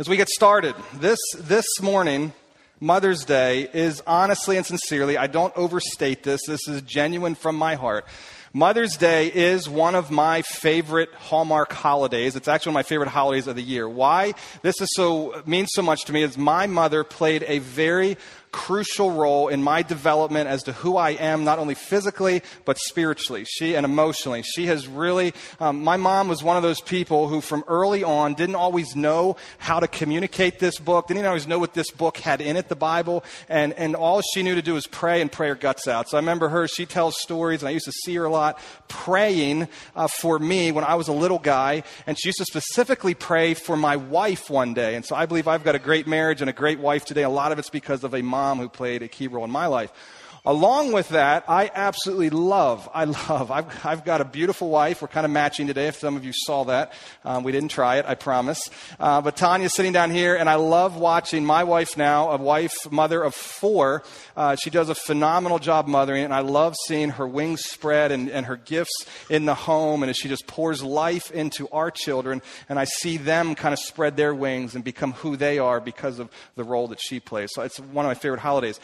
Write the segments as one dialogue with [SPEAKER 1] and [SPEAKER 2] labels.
[SPEAKER 1] As we get started, this, this morning, Mother's Day, is honestly and sincerely, I don't overstate this, this is genuine from my heart. Mother's Day is one of my favorite Hallmark holidays. It's actually one of my favorite holidays of the year. Why this is so means so much to me is my mother played a very crucial role in my development as to who I am, not only physically, but spiritually she, and emotionally. She has really, um, my mom was one of those people who from early on didn't always know how to communicate this book, didn't always know what this book had in it, the Bible, and, and all she knew to do was pray and pray her guts out. So I remember her, she tells stories, and I used to see her a lot praying uh, for me when I was a little guy, and she used to specifically pray for my wife one day. And so I believe I've got a great marriage and a great wife today. A lot of it's because of a mom mom who played a key role in my life. Along with that, I absolutely love, I love, I've, I've got a beautiful wife. We're kind of matching today, if some of you saw that. Um, we didn't try it, I promise. Uh, but Tanya's sitting down here, and I love watching my wife now, a wife, mother of four. Uh, she does a phenomenal job mothering, and I love seeing her wings spread and, and her gifts in the home, and as she just pours life into our children, and I see them kind of spread their wings and become who they are because of the role that she plays. So it's one of my favorite holidays.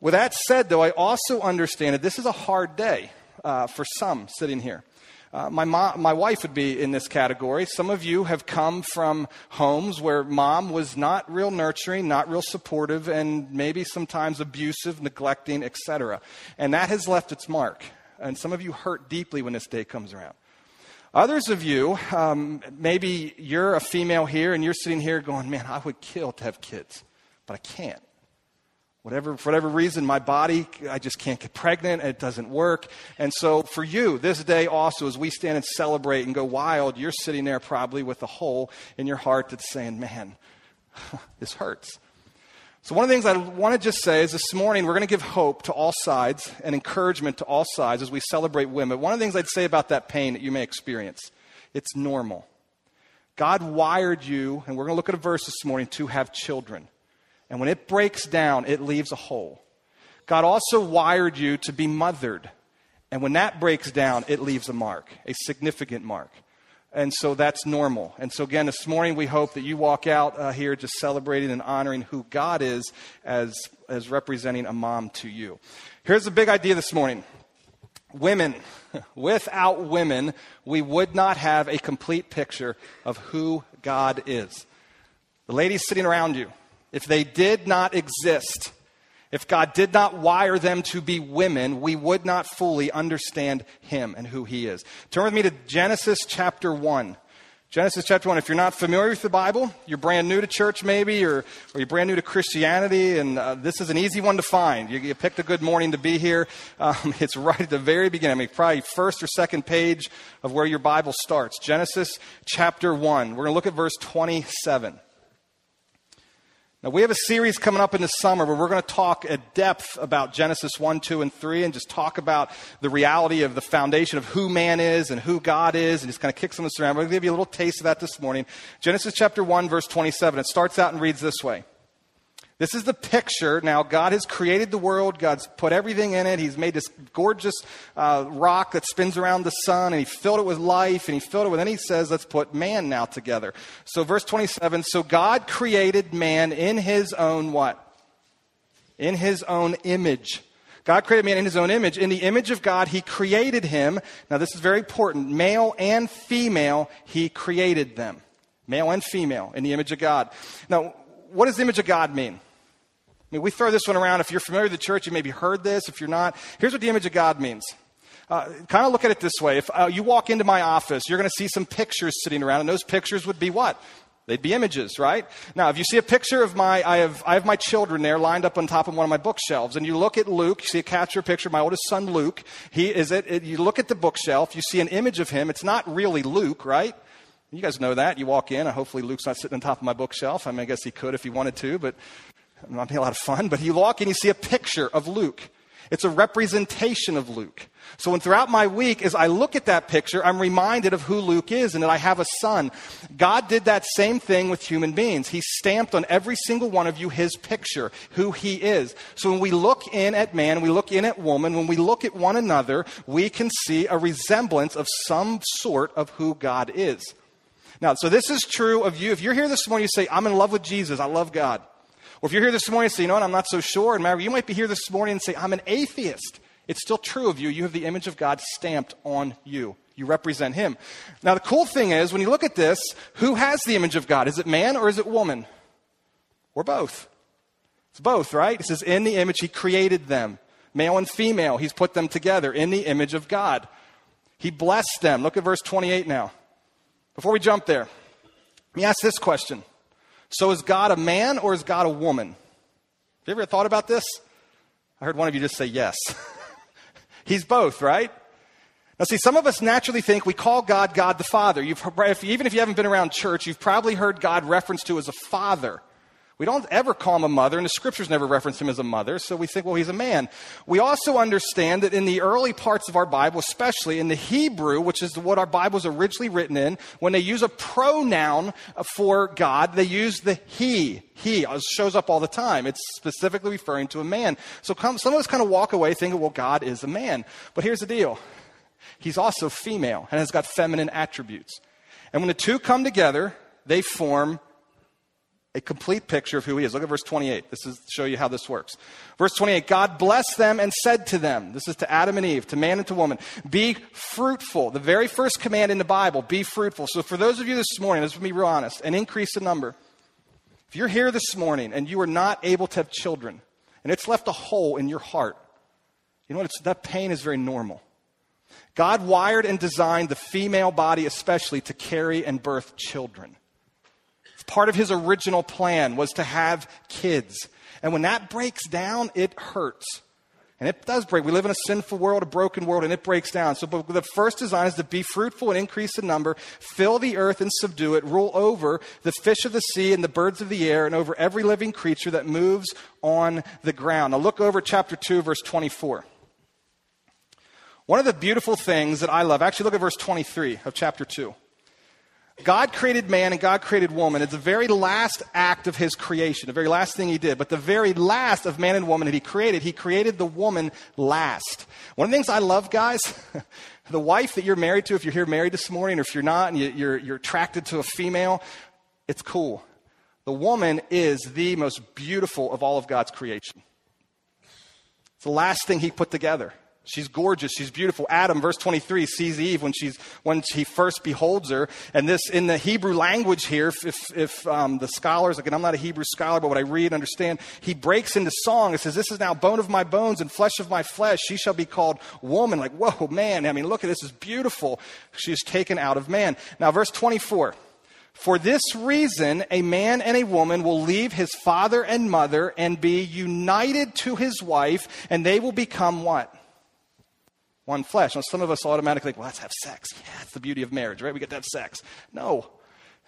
[SPEAKER 1] With that said, though, I also understand that this is a hard day uh, for some sitting here. Uh, my, mom, my wife would be in this category. Some of you have come from homes where mom was not real nurturing, not real supportive, and maybe sometimes abusive, neglecting, etc. And that has left its mark. And some of you hurt deeply when this day comes around. Others of you, um, maybe you're a female here and you're sitting here going, man, I would kill to have kids, but I can't. Whatever, for whatever reason, my body, I just can't get pregnant. It doesn't work. And so for you, this day also, as we stand and celebrate and go wild, you're sitting there probably with a hole in your heart that's saying, man, this hurts. So one of the things I want to just say is this morning we're going to give hope to all sides and encouragement to all sides as we celebrate women. One of the things I'd say about that pain that you may experience, it's normal. God wired you, and we're going to look at a verse this morning, to have children. And when it breaks down, it leaves a hole. God also wired you to be mothered. And when that breaks down, it leaves a mark, a significant mark. And so that's normal. And so, again, this morning we hope that you walk out uh, here just celebrating and honoring who God is as, as representing a mom to you. Here's the big idea this morning women. Without women, we would not have a complete picture of who God is. The ladies sitting around you, if they did not exist, if God did not wire them to be women, we would not fully understand Him and who He is. Turn with me to Genesis chapter 1. Genesis chapter 1. If you're not familiar with the Bible, you're brand new to church maybe, or, or you're brand new to Christianity, and uh, this is an easy one to find. You, you, picked a good morning to be here. Um, it's right at the very beginning. I mean, probably first or second page of where your Bible starts. Genesis chapter 1. We're going to look at verse 27. Now, we have a series coming up in the summer where we're going to talk at depth about Genesis 1, 2, and 3 and just talk about the reality of the foundation of who man is and who God is and just kind of kick some of this around. We're going to give you a little taste of that this morning. Genesis chapter 1, verse 27. It starts out and reads this way this is the picture. Now, God has created the world. God's put everything in it. He's made this gorgeous uh, rock that spins around the sun, and He filled it with life, and He filled it with, and He says, let's put man now together. So, verse 27 So God created man in His own what? In His own image. God created man in his own image. In the image of God, he created him. Now, this is very important. Male and female, he created them. Male and female in the image of God. Now, what does the image of God mean? I mean, we throw this one around. If you're familiar with the church, you maybe heard this. If you're not, here's what the image of God means. Uh, kind of look at it this way. If uh, you walk into my office, you're going to see some pictures sitting around, and those pictures would be what? They'd be images, right? Now, if you see a picture of my, I have, I have my children there lined up on top of one of my bookshelves, and you look at Luke, you see a capture picture of my oldest son, Luke. He is it, it, you look at the bookshelf, you see an image of him. It's not really Luke, right? You guys know that. You walk in, and hopefully Luke's not sitting on top of my bookshelf. I mean, I guess he could if he wanted to, but it might be a lot of fun, but you walk and you see a picture of Luke. It's a representation of Luke. So when throughout my week, as I look at that picture, I'm reminded of who Luke is and that I have a son. God did that same thing with human beings. He stamped on every single one of you his picture, who he is. So when we look in at man, we look in at woman, when we look at one another, we can see a resemblance of some sort of who God is. Now, so this is true of you. If you're here this morning, you say, I'm in love with Jesus, I love God. Or if you're here this morning and say, you know what, I'm not so sure, and you might be here this morning and say, I'm an atheist. It's still true of you. You have the image of God stamped on you. You represent Him. Now, the cool thing is, when you look at this, who has the image of God? Is it man or is it woman? Or both? It's both, right? It says, in the image, He created them. Male and female, He's put them together in the image of God. He blessed them. Look at verse 28 now. Before we jump there, let me ask this question. So is God a man or is God a woman? Have you ever thought about this? I heard one of you just say yes. He's both, right? Now, see, some of us naturally think we call God God the Father. You've, if, even if you haven't been around church, you've probably heard God referenced to as a father. We don't ever call him a mother, and the scriptures never reference him as a mother, so we think, well, he's a man. We also understand that in the early parts of our Bible, especially in the Hebrew, which is what our Bible was originally written in, when they use a pronoun for God, they use the he. He it shows up all the time. It's specifically referring to a man. So some of us kind of walk away thinking, well, God is a man. But here's the deal He's also female and has got feminine attributes. And when the two come together, they form a complete picture of who he is. Look at verse 28. This is to show you how this works. Verse 28 God blessed them and said to them, this is to Adam and Eve, to man and to woman, be fruitful. The very first command in the Bible, be fruitful. So for those of you this morning, let's be real honest, and increase the number. If you're here this morning and you are not able to have children, and it's left a hole in your heart, you know what? that pain is very normal. God wired and designed the female body especially to carry and birth children part of his original plan was to have kids. And when that breaks down, it hurts. And it does break. We live in a sinful world, a broken world, and it breaks down. So the first design is to be fruitful and increase in number, fill the earth and subdue it, rule over the fish of the sea and the birds of the air, and over every living creature that moves on the ground. Now look over chapter 2, verse 24. One of the beautiful things that I love, actually look at verse 23 of chapter 2. God created man and God created woman. It's the very last act of his creation, the very last thing he did. But the very last of man and woman that he created, he created the woman last. One of the things I love, guys, the wife that you're married to, if you're here married this morning, or if you're not and you're, you're attracted to a female, it's cool. The woman is the most beautiful of all of God's creation. It's the last thing he put together. She's gorgeous. She's beautiful. Adam, verse 23, sees Eve when, she's, when he first beholds her. And this, in the Hebrew language here, if, if um, the scholars, again, I'm not a Hebrew scholar, but what I read and understand, he breaks into song. It says, This is now bone of my bones and flesh of my flesh. She shall be called woman. Like, whoa, man. I mean, look at this. Is beautiful. She is taken out of man. Now, verse 24. For this reason, a man and a woman will leave his father and mother and be united to his wife, and they will become what? One flesh. Now, some of us automatically, think, well, let's have sex. Yeah, that's the beauty of marriage, right? We get to have sex. No.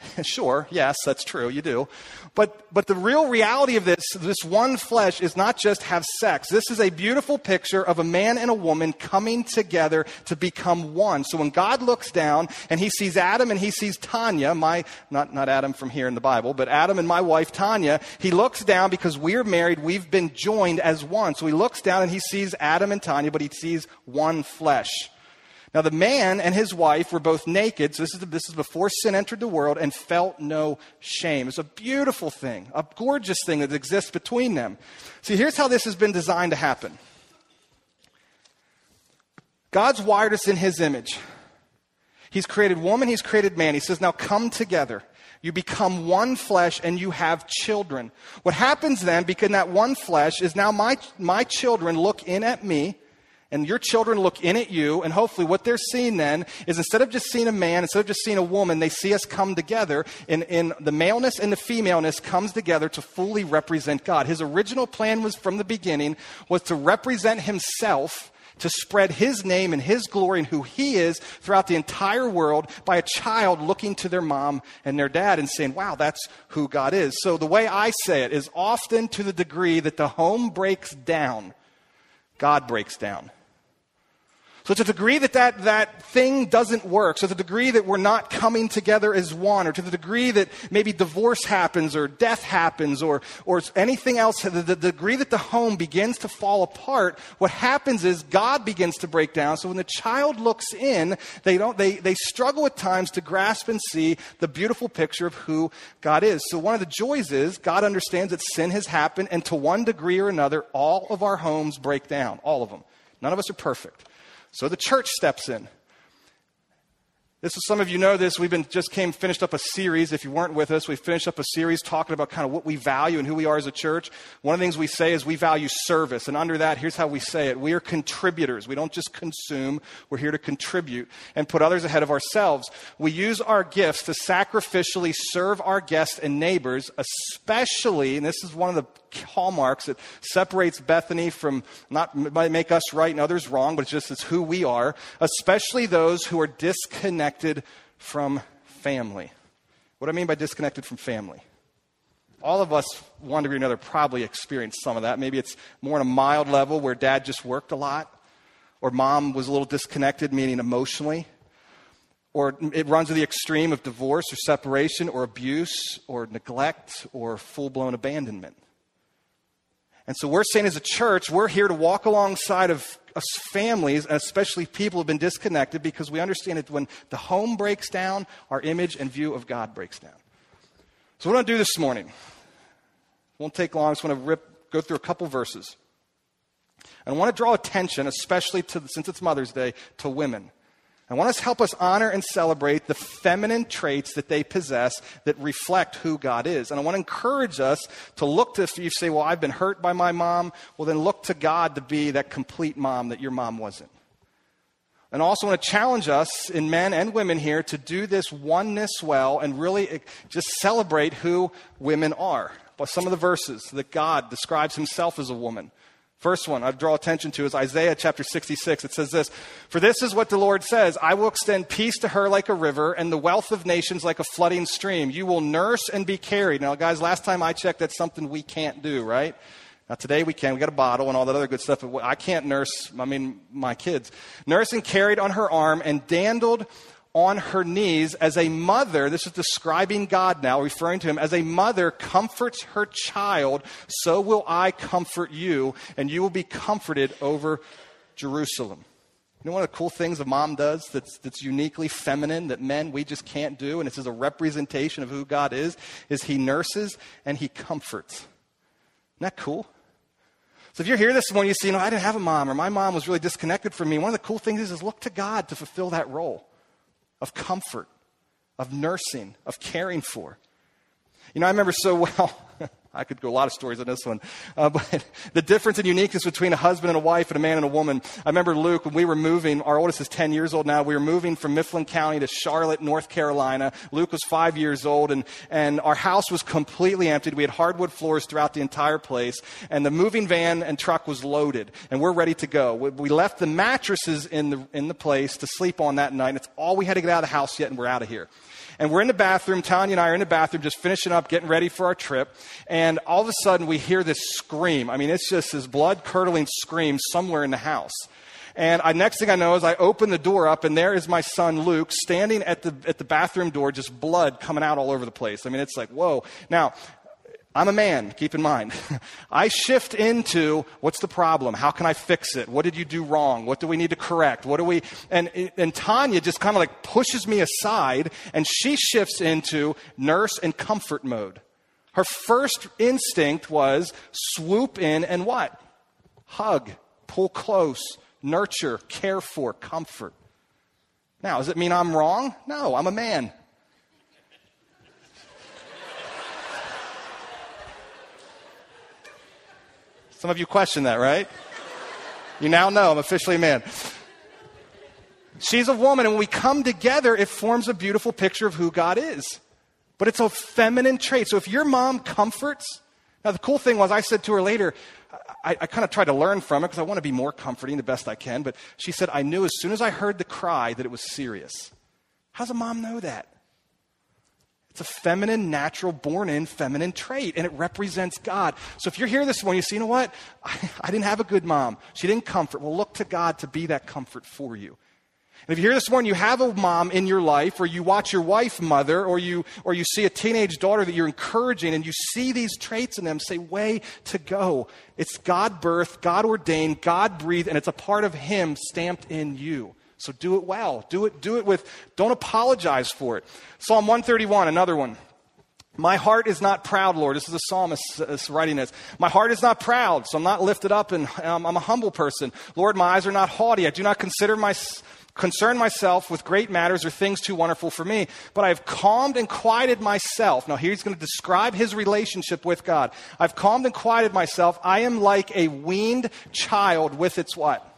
[SPEAKER 1] sure, yes, that's true, you do. But, but the real reality of this, this one flesh, is not just have sex. This is a beautiful picture of a man and a woman coming together to become one. So when God looks down and he sees Adam and he sees Tanya, my, not, not Adam from here in the Bible, but Adam and my wife Tanya, he looks down because we're married, we've been joined as one. So he looks down and he sees Adam and Tanya, but he sees one flesh. Now, the man and his wife were both naked, so this is, this is before sin entered the world, and felt no shame. It's a beautiful thing, a gorgeous thing that exists between them. See, here's how this has been designed to happen God's wired us in his image. He's created woman, he's created man. He says, now come together. You become one flesh and you have children. What happens then, because that one flesh is now my, my children look in at me and your children look in at you, and hopefully what they're seeing then is instead of just seeing a man, instead of just seeing a woman, they see us come together, and, in the maleness and the femaleness comes together to fully represent God. His original plan was from the beginning was to represent himself to spread his name and his glory and who he is throughout the entire world by a child looking to their mom and their dad and saying, wow, that's who God is. So the way I say it is often to the degree that the home breaks down, God breaks down. So to the degree that, that that thing doesn't work, so the degree that we're not coming together as one, or to the degree that maybe divorce happens or death happens or, or anything else, the, the degree that the home begins to fall apart, what happens is God begins to break down. So when the child looks in, they don't, they, they struggle at times to grasp and see the beautiful picture of who God is. So one of the joys is God understands that sin has happened and to one degree or another, all of our homes break down. All of them. None of us are perfect. So the church steps in. This is some of you know this. We've been just came finished up a series. If you weren't with us, we finished up a series talking about kind of what we value and who we are as a church. One of the things we say is we value service, and under that, here's how we say it: we are contributors. We don't just consume. We're here to contribute and put others ahead of ourselves. We use our gifts to sacrificially serve our guests and neighbors, especially, and this is one of the hallmarks that separates Bethany from not might make us right and others wrong, but it's just it's who we are, especially those who are disconnected from family. What do I mean by disconnected from family? All of us, one degree or another, probably experienced some of that. Maybe it's more on a mild level where dad just worked a lot, or mom was a little disconnected, meaning emotionally or it runs to the extreme of divorce or separation or abuse or neglect or full blown abandonment. And so we're saying as a church, we're here to walk alongside of families, especially people have been disconnected, because we understand that when the home breaks down, our image and view of God breaks down. So what I want to do this morning, won't take long. I just want to rip, go through a couple verses. And I want to draw attention, especially to, since it's Mother's Day, to women. I want to help us honor and celebrate the feminine traits that they possess that reflect who God is. And I want to encourage us to look to, if you say, well, I've been hurt by my mom, well, then look to God to be that complete mom that your mom wasn't. And also want to challenge us in men and women here to do this oneness well and really eh, just celebrate who women are. By some of the verses that God describes himself as a woman. First one I draw attention to is Isaiah chapter 66. It says this For this is what the Lord says I will extend peace to her like a river, and the wealth of nations like a flooding stream. You will nurse and be carried. Now, guys, last time I checked, that's something we can't do, right? Now, today we can. We got a bottle and all that other good stuff. But I can't nurse, I mean, my kids. Nurse and carried on her arm and dandled on her knees as a mother, this is describing God now, referring to him, as a mother comforts her child, so will I comfort you, and you will be comforted over Jerusalem. You know one of the cool things a mom does that's, that's uniquely feminine that men, we just can't do, and this is a representation of who God is, is he nurses and he comforts. Isn't that cool? So if you're here this morning, you see, you know, I didn't have a mom, or my mom was really disconnected from me. One of the cool things is, is look to God to fulfill that role of comfort, of nursing, of caring for. You know, I remember so well, I could go a lot of stories on this one, uh, but the difference in uniqueness between a husband and a wife and a man and a woman. I remember Luke, when we were moving, our oldest is 10 years old now, we were moving from Mifflin County to Charlotte, North Carolina. Luke was five years old, and, and our house was completely emptied. We had hardwood floors throughout the entire place, and the moving van and truck was loaded, and we're ready to go. We, we left the mattresses in the, in the place to sleep on that night, and it's all we had to get out of the house yet, and we're out of here. And we're in the bathroom. Tanya and I are in the bathroom just finishing up, getting ready for our trip. And all of a sudden, we hear this scream. I mean, it's just this blood curdling scream somewhere in the house. And I, next thing I know is I open the door up, and there is my son Luke standing at the, at the bathroom door, just blood coming out all over the place. I mean, it's like, whoa. Now, I'm a man, keep in mind. I shift into what's the problem? How can I fix it? What did you do wrong? What do we need to correct? What do we, and, and Tanya just kind of like pushes me aside and she shifts into nurse and comfort mode. Her first instinct was swoop in and what? Hug, pull close, nurture, care for, comfort. Now, does it mean I'm wrong? No, I'm a man. Some of you question that, right? You now know I'm officially a man. She's a woman, and when we come together, it forms a beautiful picture of who God is. But it's a feminine trait. So if your mom comforts, now the cool thing was I said to her later, I, I kind of tried to learn from it because I want to be more comforting the best I can, but she said, I knew as soon as I heard the cry that it was serious. How does a mom know that? It's a feminine, natural, born in feminine trait, and it represents God. So if you're here this morning, you see, you know what? I, I, didn't have a good mom. She didn't comfort. Well, look to God to be that comfort for you. And if you're here this morning, you have a mom in your life, or you watch your wife mother, or you, or you see a teenage daughter that you're encouraging, and you see these traits in them, say, way to go. It's God birth, God ordained, God breathed, and it's a part of Him stamped in you. So do it well. Do it, do it with, don't apologize for it. Psalm 131, another one. My heart is not proud, Lord. This is a psalmist uh, writing this. My heart is not proud, so I'm not lifted up and um, I'm a humble person. Lord, my eyes are not haughty. I do not consider my, concern myself with great matters or things too wonderful for me, but I have calmed and quieted myself. Now, here he's going to describe his relationship with God. I've calmed and quieted myself. I am like a weaned child with its what?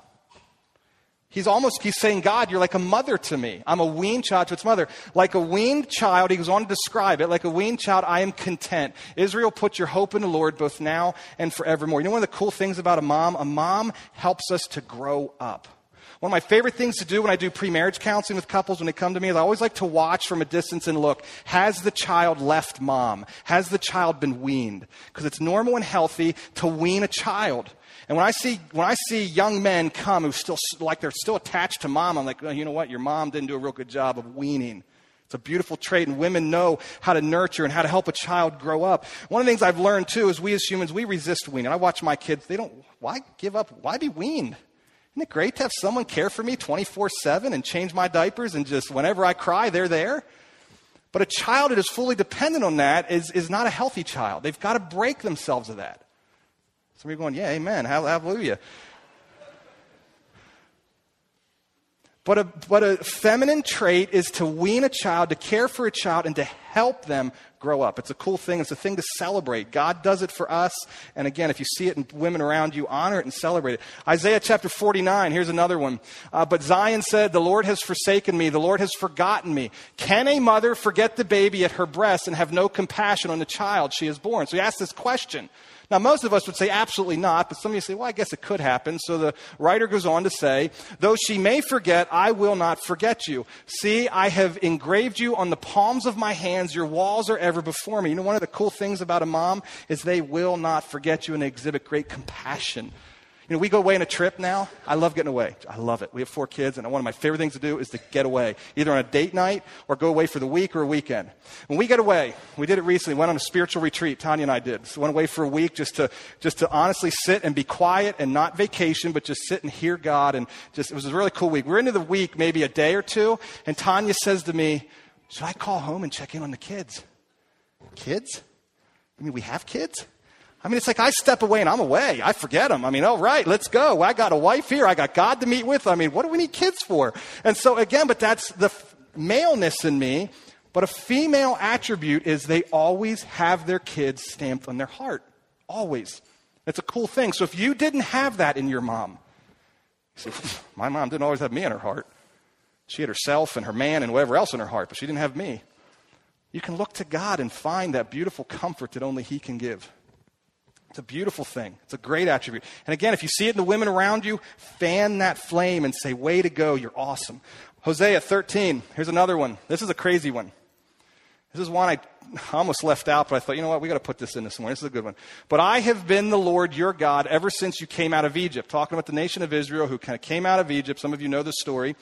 [SPEAKER 1] He's almost, he's saying, God, you're like a mother to me. I'm a weaned child to its mother. Like a weaned child, he goes on to describe it, like a weaned child, I am content. Israel, put your hope in the Lord both now and forevermore. You know one of the cool things about a mom? A mom helps us to grow up. One of my favorite things to do when I do pre-marriage counseling with couples when they come to me is I always like to watch from a distance and look, has the child left mom? Has the child been weaned? Because it's normal and healthy to wean a child. And when I see, when I see young men come who still, like they're still attached to mom, I'm like, oh, you know what? Your mom didn't do a real good job of weaning. It's a beautiful trait, and women know how to nurture and how to help a child grow up. One of the things I've learned too is we as humans, we resist weaning. I watch my kids, they don't, why give up? Why be weaned? Isn't it great to have someone care for me 24 7 and change my diapers and just whenever I cry, they're there? But a child that is fully dependent on that is, is not a healthy child. They've got to break themselves of that. Some of you are going, yeah, amen, hallelujah. But a, but a feminine trait is to wean a child, to care for a child, and to help them grow up. It's a cool thing. It's a thing to celebrate. God does it for us. And again, if you see it in women around you, honor it and celebrate it. Isaiah chapter 49, here's another one. Uh, but Zion said, The Lord has forsaken me. The Lord has forgotten me. Can a mother forget the baby at her breast and have no compassion on the child she has born? So he asked this question. Now, most of us would say absolutely not, but some of you say, well, I guess it could happen. So the writer goes on to say, though she may forget, I will not forget you. See, I have engraved you on the palms of my hands. Your walls are ever before me. You know, one of the cool things about a mom is they will not forget you and exhibit great compassion you know, we go away on a trip now. I love getting away. I love it. We have four kids, and one of my favorite things to do is to get away, either on a date night or go away for the week or a weekend. When we get away, we did it recently, went on a spiritual retreat, Tanya and I did. So went away for a week just to, just to honestly sit and be quiet and not vacation, but just sit and hear God. And just, it was a really cool week. We're into the week, maybe a day or two, and Tanya says to me, Should I call home and check in on the kids? Kids? I mean, we have kids? I mean, it's like I step away and I'm away. I forget them. I mean, all right, let's go. I got a wife here. I got God to meet with. I mean, what do we need kids for? And so again, but that's the f- maleness in me. But a female attribute is they always have their kids stamped on their heart. Always. It's a cool thing. So if you didn't have that in your mom, you say, my mom didn't always have me in her heart. She had herself and her man and whatever else in her heart, but she didn't have me. You can look to God and find that beautiful comfort that only He can give. It's a beautiful thing. It's a great attribute. And again, if you see it in the women around you, fan that flame and say, Way to go, you're awesome. Hosea 13, here's another one. This is a crazy one. This is one I almost left out, but I thought, you know what, we got to put this in this morning. This is a good one. But I have been the Lord your God ever since you came out of Egypt. Talking about the nation of Israel who kind of came out of Egypt. Some of you know the story.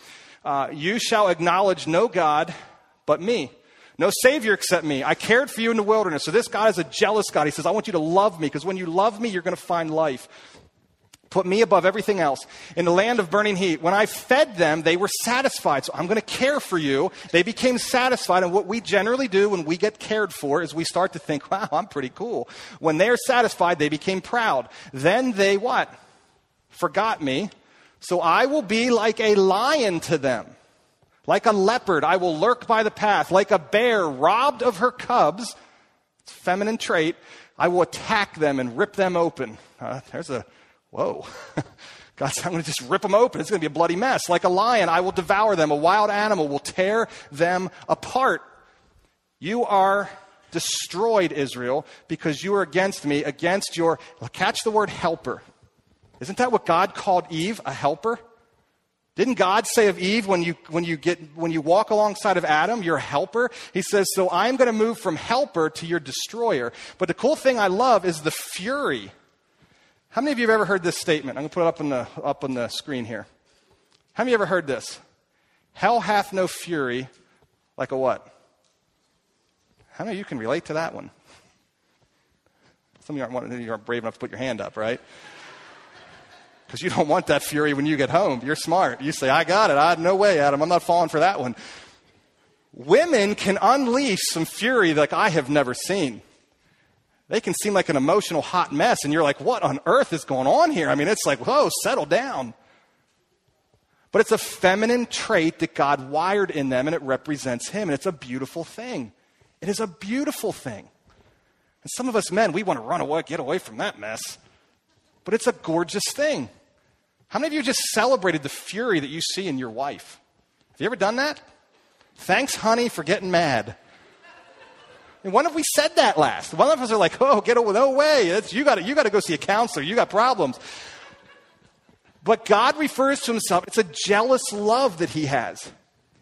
[SPEAKER 1] Uh, you shall acknowledge no God but me. No Savior except me. I cared for you in the wilderness. So this God is a jealous God. He says, I want you to love me because when you love me, you're going to find life. Put me above everything else. In the land of burning heat, when I fed them, they were satisfied. So I'm going to care for you. They became satisfied. And what we generally do when we get cared for is we start to think, wow, I'm pretty cool. When they're satisfied, they became proud. Then they what? Forgot me. So I will be like a lion to them. Like a leopard, I will lurk by the path. Like a bear robbed of her cubs, it's a feminine trait, I will attack them and rip them open. Uh, there's a, whoa. God I'm going to just rip them open. It's going to be a bloody mess. Like a lion, I will devour them. A wild animal will tear them apart. You are destroyed, Israel, because you are against me, against your, catch the word helper. Isn't that what God called Eve, a helper? Didn't God say of Eve when you, when you, get, when you walk alongside of Adam, you're a helper? He says, So I'm going to move from helper to your destroyer. But the cool thing I love is the fury. How many of you have ever heard this statement? I'm going to put it up on the, up on the screen here. How many of you ever heard this? Hell hath no fury like a what? How many of you can relate to that one? Some of you aren't, you aren't brave enough to put your hand up, right? Because you don't want that fury when you get home. You're smart. You say, I got it. I had no way, Adam. I'm not falling for that one. Women can unleash some fury like I have never seen. They can seem like an emotional hot mess, and you're like, what on earth is going on here? I mean, it's like, whoa, settle down. But it's a feminine trait that God wired in them, and it represents Him, and it's a beautiful thing. It is a beautiful thing. And some of us men, we want to run away, get away from that mess. But it's a gorgeous thing. How many of you just celebrated the fury that you see in your wife? Have you ever done that? Thanks, honey, for getting mad. And when have we said that last? One of us are like, oh, get away, no way. It's, you got you to go see a counselor. You got problems. But God refers to himself, it's a jealous love that he has.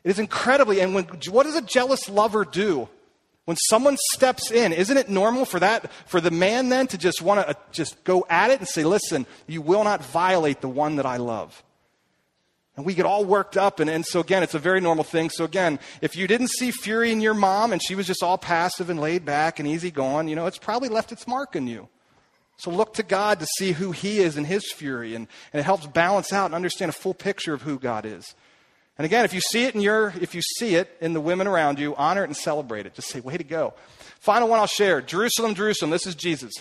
[SPEAKER 1] It is incredibly, and when, what does a jealous lover do? When someone steps in, isn't it normal for that, for the man then to just want to uh, just go at it and say, listen, you will not violate the one that I love? And we get all worked up. And, and so, again, it's a very normal thing. So, again, if you didn't see fury in your mom and she was just all passive and laid back and easy going, you know, it's probably left its mark on you. So, look to God to see who He is in His fury. And, and it helps balance out and understand a full picture of who God is. And again, if you see it in your, if you see it in the women around you, honor it and celebrate it. Just say, way to go. Final one I'll share. Jerusalem, Jerusalem. This is Jesus.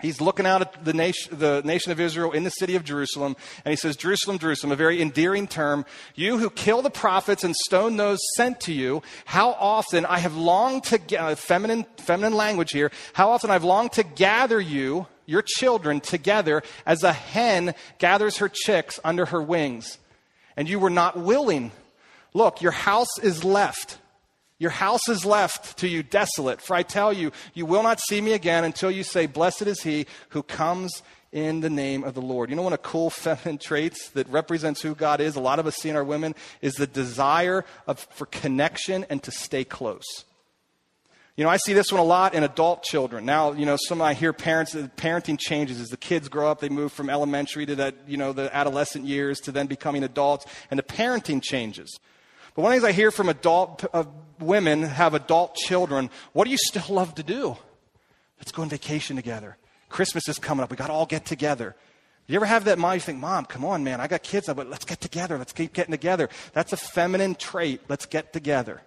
[SPEAKER 1] He's looking out at the nation, the nation of Israel in the city of Jerusalem, and he says, Jerusalem, Jerusalem, a very endearing term. You who kill the prophets and stone those sent to you, how often I have longed to, uh, feminine, feminine language here, how often I've longed to gather you, your children, together as a hen gathers her chicks under her wings and you were not willing. Look, your house is left. Your house is left to you desolate. For I tell you, you will not see me again until you say, Blessed is he who comes in the name of the Lord. You know, one of cool feminine traits that represents who God is, a lot of us see in our women, is the desire of, for connection and to stay close. You know, I see this one a lot in adult children. Now, you know, some I hear parents, parenting changes as the kids grow up. They move from elementary to that, you know, the adolescent years to then becoming adults, and the parenting changes. But one of the things I hear from adult uh, women have adult children, what do you still love to do? Let's go on vacation together. Christmas is coming up. We got to all get together. You ever have that mind? You think, Mom, come on, man. I got kids, but let's get together. Let's keep getting together. That's a feminine trait. Let's get together.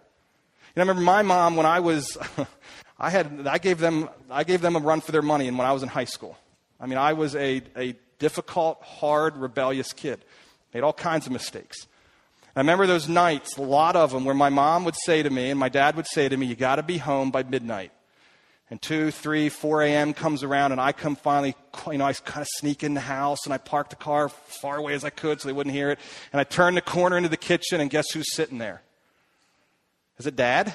[SPEAKER 1] I remember my mom when I was, I had, I gave them, I gave them a run for their money and when I was in high school. I mean, I was a, a difficult, hard, rebellious kid. Made all kinds of mistakes. I remember those nights, a lot of them, where my mom would say to me and my dad would say to me, you got to be home by midnight. And 2, 3, 4 a.m. comes around, and I come finally, you know, I kind of sneak in the house, and I park the car far away as I could so they wouldn't hear it. And I turn the corner into the kitchen, and guess who's sitting there? Is it dad?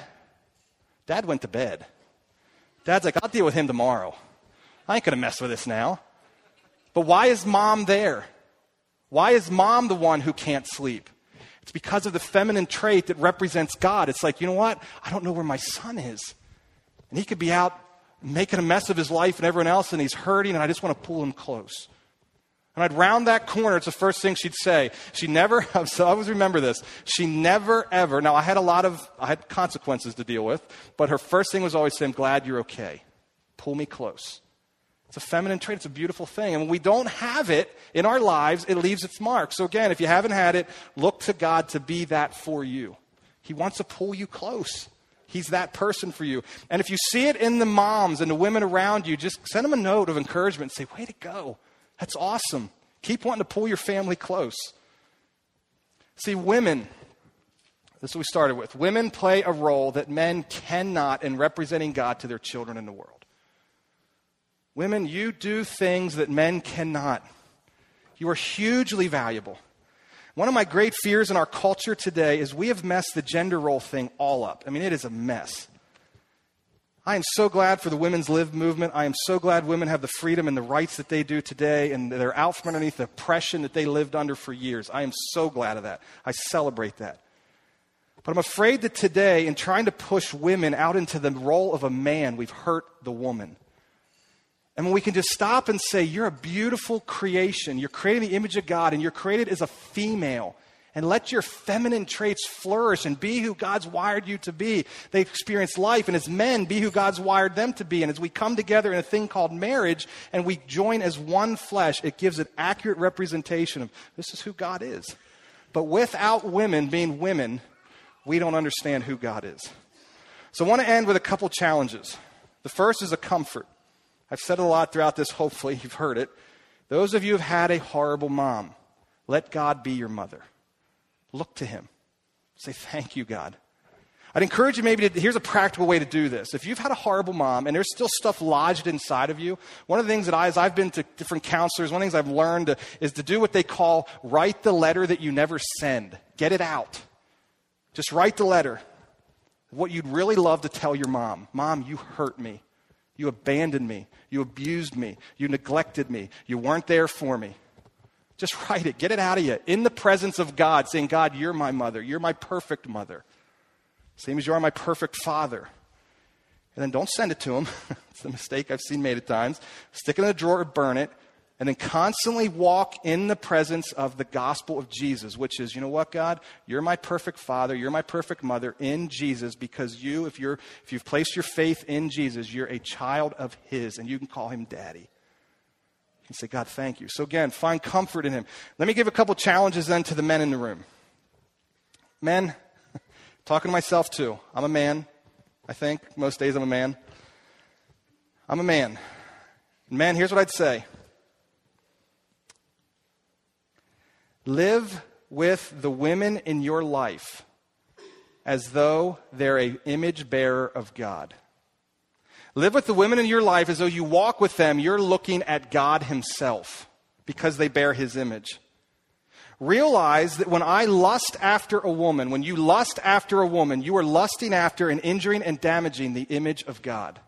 [SPEAKER 1] Dad went to bed. Dad's like, I'll deal with him tomorrow. I ain't going to mess with this now. But why is mom there? Why is mom the one who can't sleep? It's because of the feminine trait that represents God. It's like, you know what? I don't know where my son is. And he could be out making a mess of his life and everyone else, and he's hurting, and I just want to pull him close. And I'd round that corner, it's the first thing she'd say. She never, so I always remember this. She never ever, now I had a lot of, I had consequences to deal with, but her first thing was always say, I'm glad you're okay. Pull me close. It's a feminine trait. It's a beautiful thing. And when we don't have it in our lives, it leaves its mark. So again, if you haven't had it, look to God to be that for you. He wants to pull you close. He's that person for you. And if you see it in the moms and the women around you, just send them a note of encouragement say, way to go. That's awesome. Keep wanting to pull your family close. See, women, this is what we started with. Women play a role that men cannot in representing God to their children in the world. Women, you do things that men cannot. You are hugely valuable. One of my great fears in our culture today is we have messed the gender role thing all up. I mean, it is a mess. I am so glad for the women's lib movement. I am so glad women have the freedom and the rights that they do today, and they're out from underneath the oppression that they lived under for years. I am so glad of that. I celebrate that. But I'm afraid that today, in trying to push women out into the role of a man, we've hurt the woman. And when we can just stop and say, You're a beautiful creation, you're created in the image of God, and you're created as a female and let your feminine traits flourish and be who God's wired you to be. They experience life, and as men, be who God's wired them to be. And as we come together in a thing called marriage and we join as one flesh, it gives an accurate representation of this is who God is. But without women being women, we don't understand who God is. So I want to end with a couple challenges. The first is a comfort. I've said a lot throughout this, hopefully, you've heard it. Those of you who have had a horrible mom, let God be your mother. Look to him. Say, Thank you, God. I'd encourage you maybe to, here's a practical way to do this. If you've had a horrible mom and there's still stuff lodged inside of you, one of the things that I, as I've been to different counselors, one of the things I've learned to, is to do what they call write the letter that you never send. Get it out. Just write the letter. What you'd really love to tell your mom. Mom, you hurt me. You abandoned me. You abused me. You neglected me. You weren't there for me. Just write it, get it out of you in the presence of God, saying, God, you're my mother. You're my perfect mother. Same as you are my perfect father. And then don't send it to him. it's a mistake I've seen made at times. Stick it in a drawer burn it. And then constantly walk in the presence of the gospel of Jesus, which is, you know what, God? You're my perfect father. You're my perfect mother in Jesus because you, if, you're, if you've placed your faith in Jesus, you're a child of his and you can call him daddy and say, God, thank you. So again, find comfort in Him. Let me give a couple challenges then to the men in the room. Men, talking to myself too. I'm a man. I think most days I'm a man. I'm a man. Men, here's what I'd say live with the women in your life as though they're an image bearer of God. Live with the women in your life as though you walk with them, you're looking at God Himself because they bear His image. Realize that when I lust after a woman, when you lust after a woman, you are lusting after and injuring and damaging the image of God.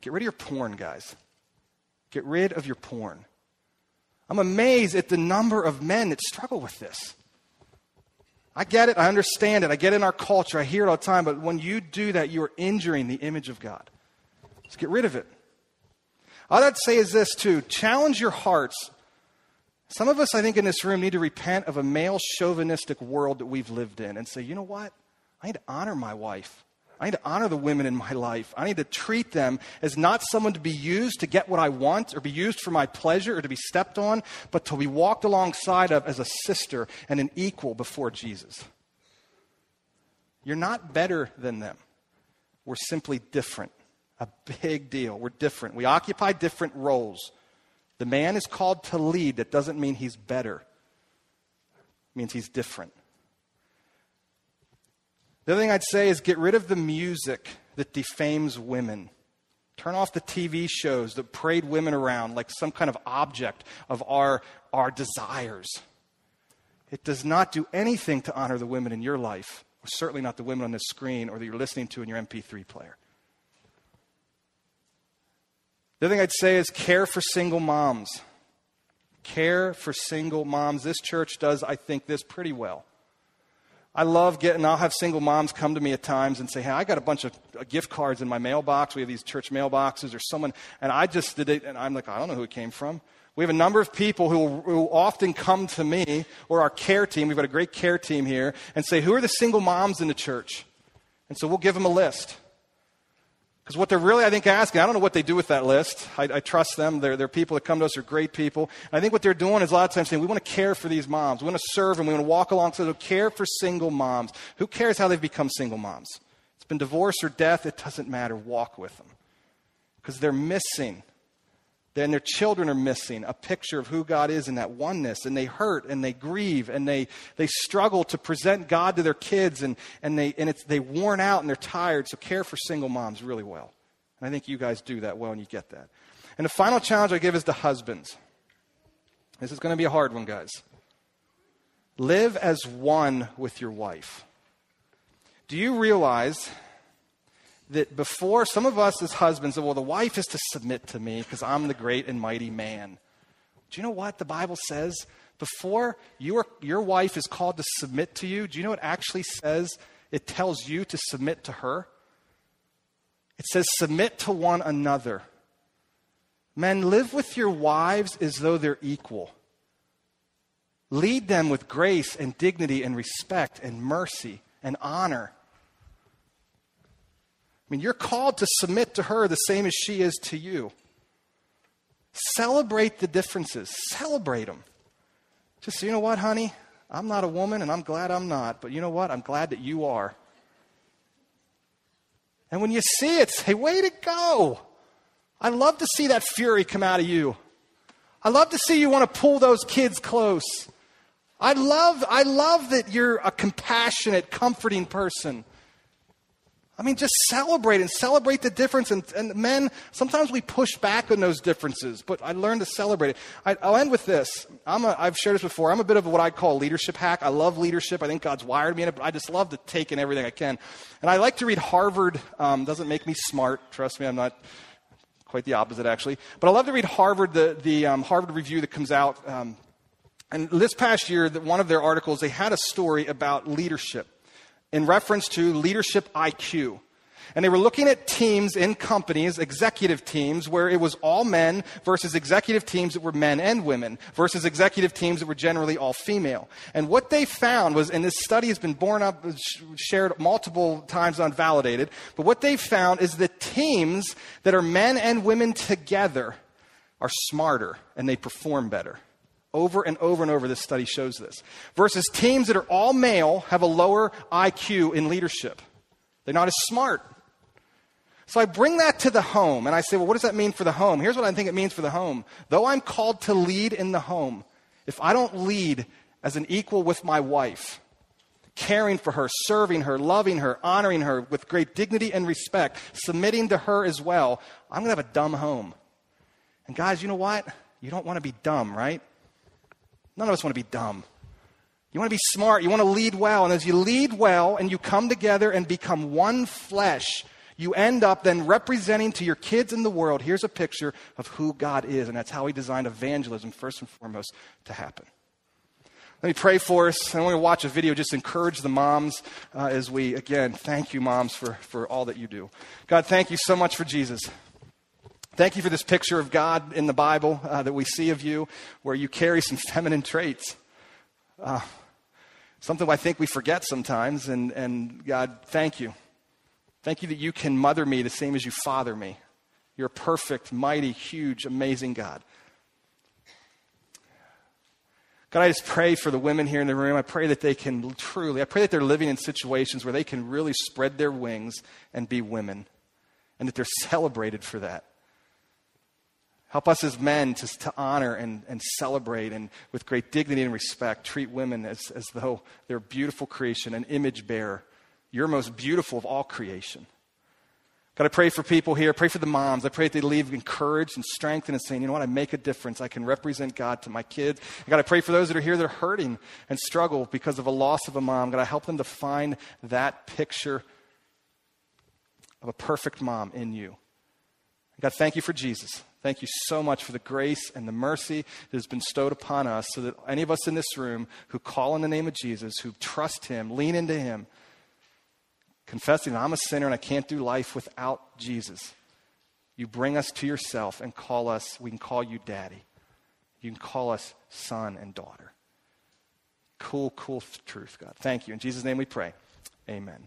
[SPEAKER 1] Get rid of your porn, guys. Get rid of your porn. I'm amazed at the number of men that struggle with this. I get it. I understand it. I get it in our culture. I hear it all the time. But when you do that, you are injuring the image of God. Let's get rid of it. All I'd say is this, too challenge your hearts. Some of us, I think, in this room need to repent of a male chauvinistic world that we've lived in and say, you know what? I need to honor my wife. I need to honor the women in my life. I need to treat them as not someone to be used to get what I want or be used for my pleasure or to be stepped on, but to be walked alongside of as a sister and an equal before Jesus. You're not better than them. We're simply different. A big deal. We're different. We occupy different roles. The man is called to lead. That doesn't mean he's better, it means he's different. The other thing I'd say is get rid of the music that defames women. Turn off the TV shows that parade women around like some kind of object of our, our desires. It does not do anything to honor the women in your life, or certainly not the women on this screen or that you're listening to in your MP3 player. The other thing I'd say is care for single moms. Care for single moms. This church does, I think, this pretty well. I love getting, I'll have single moms come to me at times and say, Hey, I got a bunch of uh, gift cards in my mailbox. We have these church mailboxes or someone, and I just did it, and I'm like, I don't know who it came from. We have a number of people who, who often come to me or our care team. We've got a great care team here and say, Who are the single moms in the church? And so we'll give them a list. Because what they're really, I think, asking, I don't know what they do with that list. I, I trust them. They're, they're people that come to us, are great people. And I think what they're doing is a lot of times saying, we want to care for these moms. We want to serve them. We want to walk alongside them. Care for single moms. Who cares how they've become single moms? It's been divorce or death. It doesn't matter. Walk with them. Because they're missing then their children are missing a picture of who God is in that oneness, and they hurt and they grieve and they, they struggle to present God to their kids, and, and, they, and it's, they worn out and they're tired. So care for single moms really well. And I think you guys do that well, and you get that. And the final challenge I give is to husbands. This is going to be a hard one, guys. Live as one with your wife. Do you realize that before some of us as husbands, well, the wife is to submit to me because I'm the great and mighty man. Do you know what the Bible says? Before you are, your wife is called to submit to you, do you know what it actually says? It tells you to submit to her. It says, submit to one another. Men, live with your wives as though they're equal. Lead them with grace and dignity and respect and mercy and honor. I mean, you're called to submit to her the same as she is to you. Celebrate the differences, celebrate them. Just, you know what, honey? I'm not a woman and I'm glad I'm not, but you know what? I'm glad that you are. And when you see it, say, way to go. I love to see that fury come out of you. I love to see you want to pull those kids close. I love, I love that you're a compassionate, comforting person. I mean, just celebrate and celebrate the difference. And, and men, sometimes we push back on those differences, but I learned to celebrate it. I, will end with this. I'm a, I've shared this before. I'm a bit of what I call leadership hack. I love leadership. I think God's wired me in it, but I just love to take in everything I can. And I like to read Harvard. Um, doesn't make me smart. Trust me, I'm not quite the opposite, actually. But I love to read Harvard, the, the um, Harvard review that comes out. Um, and this past year, one of their articles, they had a story about leadership in reference to leadership IQ. And they were looking at teams in companies, executive teams, where it was all men versus executive teams that were men and women versus executive teams that were generally all female. And what they found was, and this study has been borne up, shared multiple times unvalidated, but what they found is that teams that are men and women together are smarter and they perform better. Over and over and over, this study shows this. Versus teams that are all male have a lower IQ in leadership. They're not as smart. So I bring that to the home and I say, well, what does that mean for the home? Here's what I think it means for the home. Though I'm called to lead in the home, if I don't lead as an equal with my wife, caring for her, serving her, loving her, honoring her with great dignity and respect, submitting to her as well, I'm going to have a dumb home. And guys, you know what? You don't want to be dumb, right? None of us want to be dumb. You want to be smart. You want to lead well. And as you lead well and you come together and become one flesh, you end up then representing to your kids in the world here's a picture of who God is. And that's how He designed evangelism, first and foremost, to happen. Let me pray for us. I want to watch a video, just encourage the moms uh, as we, again, thank you, moms, for, for all that you do. God, thank you so much for Jesus. Thank you for this picture of God in the Bible uh, that we see of you, where you carry some feminine traits. Uh, something I think we forget sometimes. And, and God, thank you. Thank you that you can mother me the same as you father me. You're a perfect, mighty, huge, amazing God. God, I just pray for the women here in the room. I pray that they can truly, I pray that they're living in situations where they can really spread their wings and be women, and that they're celebrated for that. Help us as men to, to honor and, and celebrate and with great dignity and respect treat women as, as though they're a beautiful creation, an image bearer you're most beautiful of all creation. God, I pray for people here. I pray for the moms. I pray that they leave encouraged and strengthened and saying, you know what, I make a difference. I can represent God to my kids. And God, I pray for those that are here that are hurting and struggle because of a loss of a mom. God, I help them to find that picture of a perfect mom in you. God, thank you for Jesus. Thank you so much for the grace and the mercy that has been bestowed upon us so that any of us in this room who call on the name of Jesus, who trust him, lean into him, confessing that I'm a sinner and I can't do life without Jesus, you bring us to yourself and call us, we can call you daddy. You can call us son and daughter. Cool, cool truth, God. Thank you. In Jesus' name we pray. Amen.